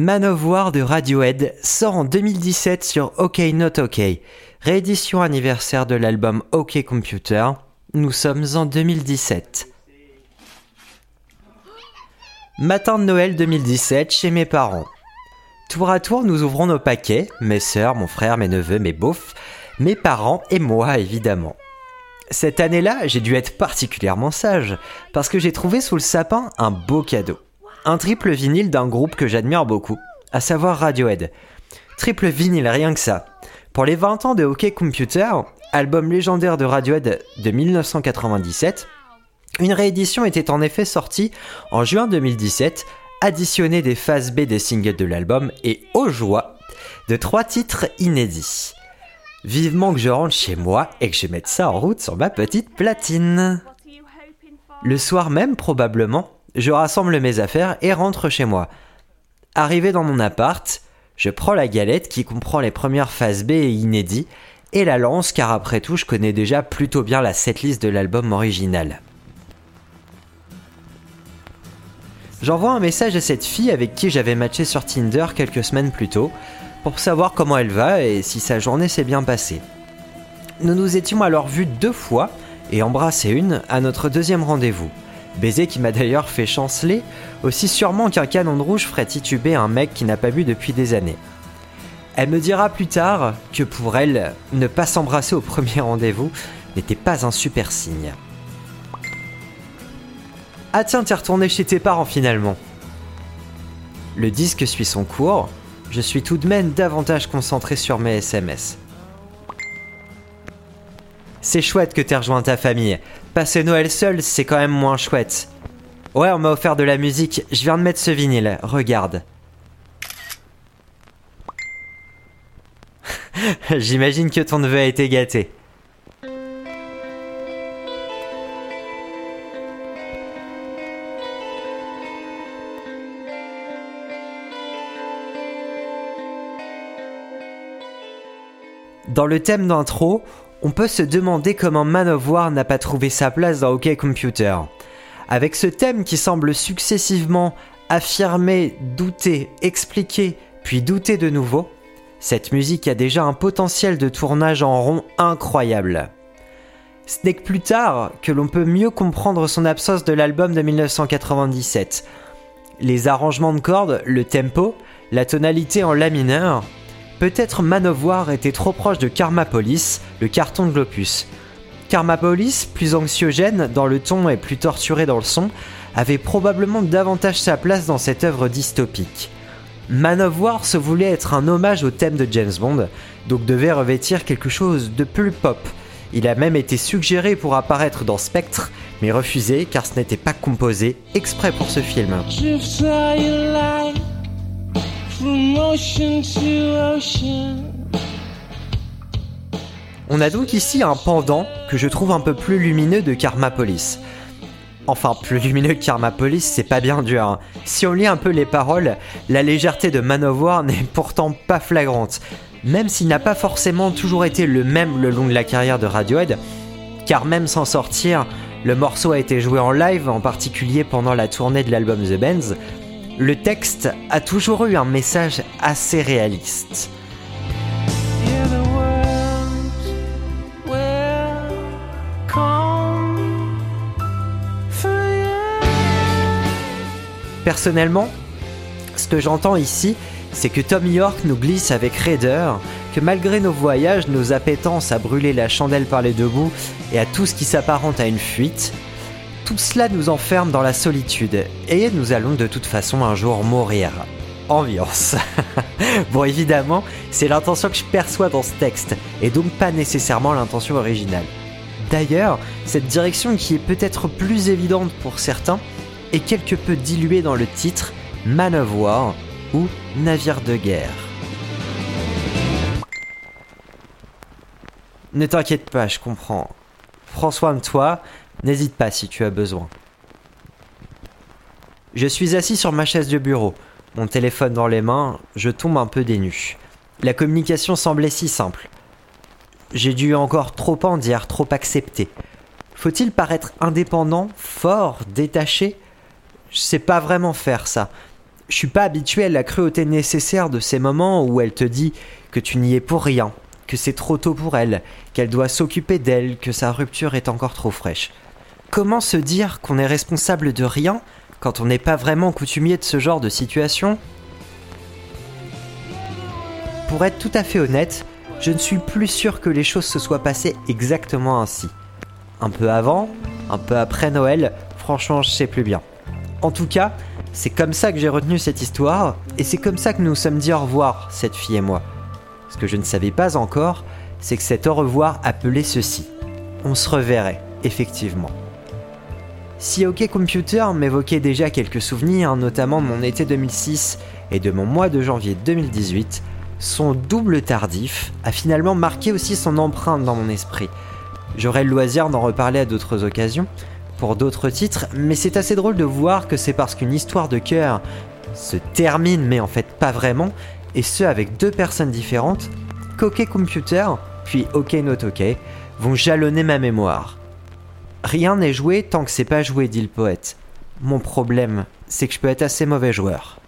Manowar de Radiohead sort en 2017 sur OK Not OK, réédition anniversaire de l'album OK Computer. Nous sommes en 2017. Matin de Noël 2017 chez mes parents. Tour à tour, nous ouvrons nos paquets, mes sœurs, mon frère, mes neveux, mes beaufs, mes parents et moi évidemment. Cette année-là, j'ai dû être particulièrement sage, parce que j'ai trouvé sous le sapin un beau cadeau. Un triple vinyle d'un groupe que j'admire beaucoup, à savoir Radiohead. Triple vinyle, rien que ça. Pour les 20 ans de OK Computer, album légendaire de Radiohead de 1997, une réédition était en effet sortie en juin 2017, additionnée des phases B des singles de l'album et aux joies de trois titres inédits. Vivement que je rentre chez moi et que je mette ça en route sur ma petite platine. Le soir même, probablement, je rassemble mes affaires et rentre chez moi. Arrivé dans mon appart, je prends la galette qui comprend les premières phases B et inédits et la lance car après tout je connais déjà plutôt bien la setlist de l'album original. J'envoie un message à cette fille avec qui j'avais matché sur Tinder quelques semaines plus tôt pour savoir comment elle va et si sa journée s'est bien passée. Nous nous étions alors vus deux fois et embrassés une à notre deuxième rendez-vous. Baiser qui m'a d'ailleurs fait chanceler, aussi sûrement qu'un canon de rouge ferait tituber un mec qui n'a pas bu depuis des années. Elle me dira plus tard que pour elle, ne pas s'embrasser au premier rendez-vous n'était pas un super signe. Ah tiens, t'es retourné chez tes parents finalement. Le disque suit son cours, je suis tout de même davantage concentré sur mes SMS. C'est chouette que t'aies rejoint ta famille. Passer Noël seul, c'est quand même moins chouette. Ouais, on m'a offert de la musique, je viens de mettre ce vinyle, regarde. J'imagine que ton neveu a été gâté. Dans le thème d'intro, on peut se demander comment Man of War n'a pas trouvé sa place dans OK Computer. Avec ce thème qui semble successivement affirmer, douter, expliquer, puis douter de nouveau, cette musique a déjà un potentiel de tournage en rond incroyable. Ce n'est que plus tard que l'on peut mieux comprendre son absence de l'album de 1997. Les arrangements de cordes, le tempo, la tonalité en la mineur, Peut-être Manovoir était trop proche de Karmapolis, le carton de Glopus. Karmapolis, plus anxiogène dans le ton et plus torturé dans le son, avait probablement davantage sa place dans cette œuvre dystopique. Manovoir se voulait être un hommage au thème de James Bond, donc devait revêtir quelque chose de plus pop. Il a même été suggéré pour apparaître dans Spectre, mais refusé car ce n'était pas composé exprès pour ce film. On a donc ici un pendant que je trouve un peu plus lumineux de Karmapolis. Enfin, plus lumineux que Karmapolis, c'est pas bien dur. Hein. Si on lit un peu les paroles, la légèreté de Manowar n'est pourtant pas flagrante. Même s'il n'a pas forcément toujours été le même le long de la carrière de Radiohead, car même sans sortir, le morceau a été joué en live, en particulier pendant la tournée de l'album The Bands, le texte a toujours eu un message assez réaliste. Personnellement, ce que j'entends ici, c'est que Tom York nous glisse avec raideur que malgré nos voyages, nos appétences à brûler la chandelle par les deux bouts et à tout ce qui s'apparente à une fuite, tout cela nous enferme dans la solitude, et nous allons de toute façon un jour mourir. Ambiance. bon évidemment, c'est l'intention que je perçois dans ce texte, et donc pas nécessairement l'intention originale. D'ailleurs, cette direction qui est peut-être plus évidente pour certains, est quelque peu diluée dans le titre Man of War ou Navire de guerre. Ne t'inquiète pas, je comprends. Prends soin de toi, N'hésite pas si tu as besoin. Je suis assis sur ma chaise de bureau, mon téléphone dans les mains, je tombe un peu dénu. La communication semblait si simple. J'ai dû encore trop en dire, trop accepter. Faut-il paraître indépendant, fort, détaché? Je sais pas vraiment faire ça. Je suis pas habitué à la cruauté nécessaire de ces moments où elle te dit que tu n'y es pour rien, que c'est trop tôt pour elle, qu'elle doit s'occuper d'elle, que sa rupture est encore trop fraîche. Comment se dire qu'on est responsable de rien quand on n'est pas vraiment coutumier de ce genre de situation? Pour être tout à fait honnête, je ne suis plus sûr que les choses se soient passées exactement ainsi. Un peu avant, un peu après Noël, franchement je sais plus bien. En tout cas, c'est comme ça que j'ai retenu cette histoire, et c'est comme ça que nous nous sommes dit au revoir, cette fille et moi. Ce que je ne savais pas encore, c'est que cet au revoir appelait ceci. On se reverrait, effectivement. Si OK Computer m'évoquait déjà quelques souvenirs, notamment de mon été 2006 et de mon mois de janvier 2018, son double tardif a finalement marqué aussi son empreinte dans mon esprit. J'aurai le loisir d'en reparler à d'autres occasions, pour d'autres titres, mais c'est assez drôle de voir que c'est parce qu'une histoire de cœur se termine, mais en fait pas vraiment, et ce avec deux personnes différentes, qu'OK Computer, puis OK Not OK, vont jalonner ma mémoire. Rien n'est joué tant que c'est pas joué, dit le poète. Mon problème, c'est que je peux être assez mauvais joueur.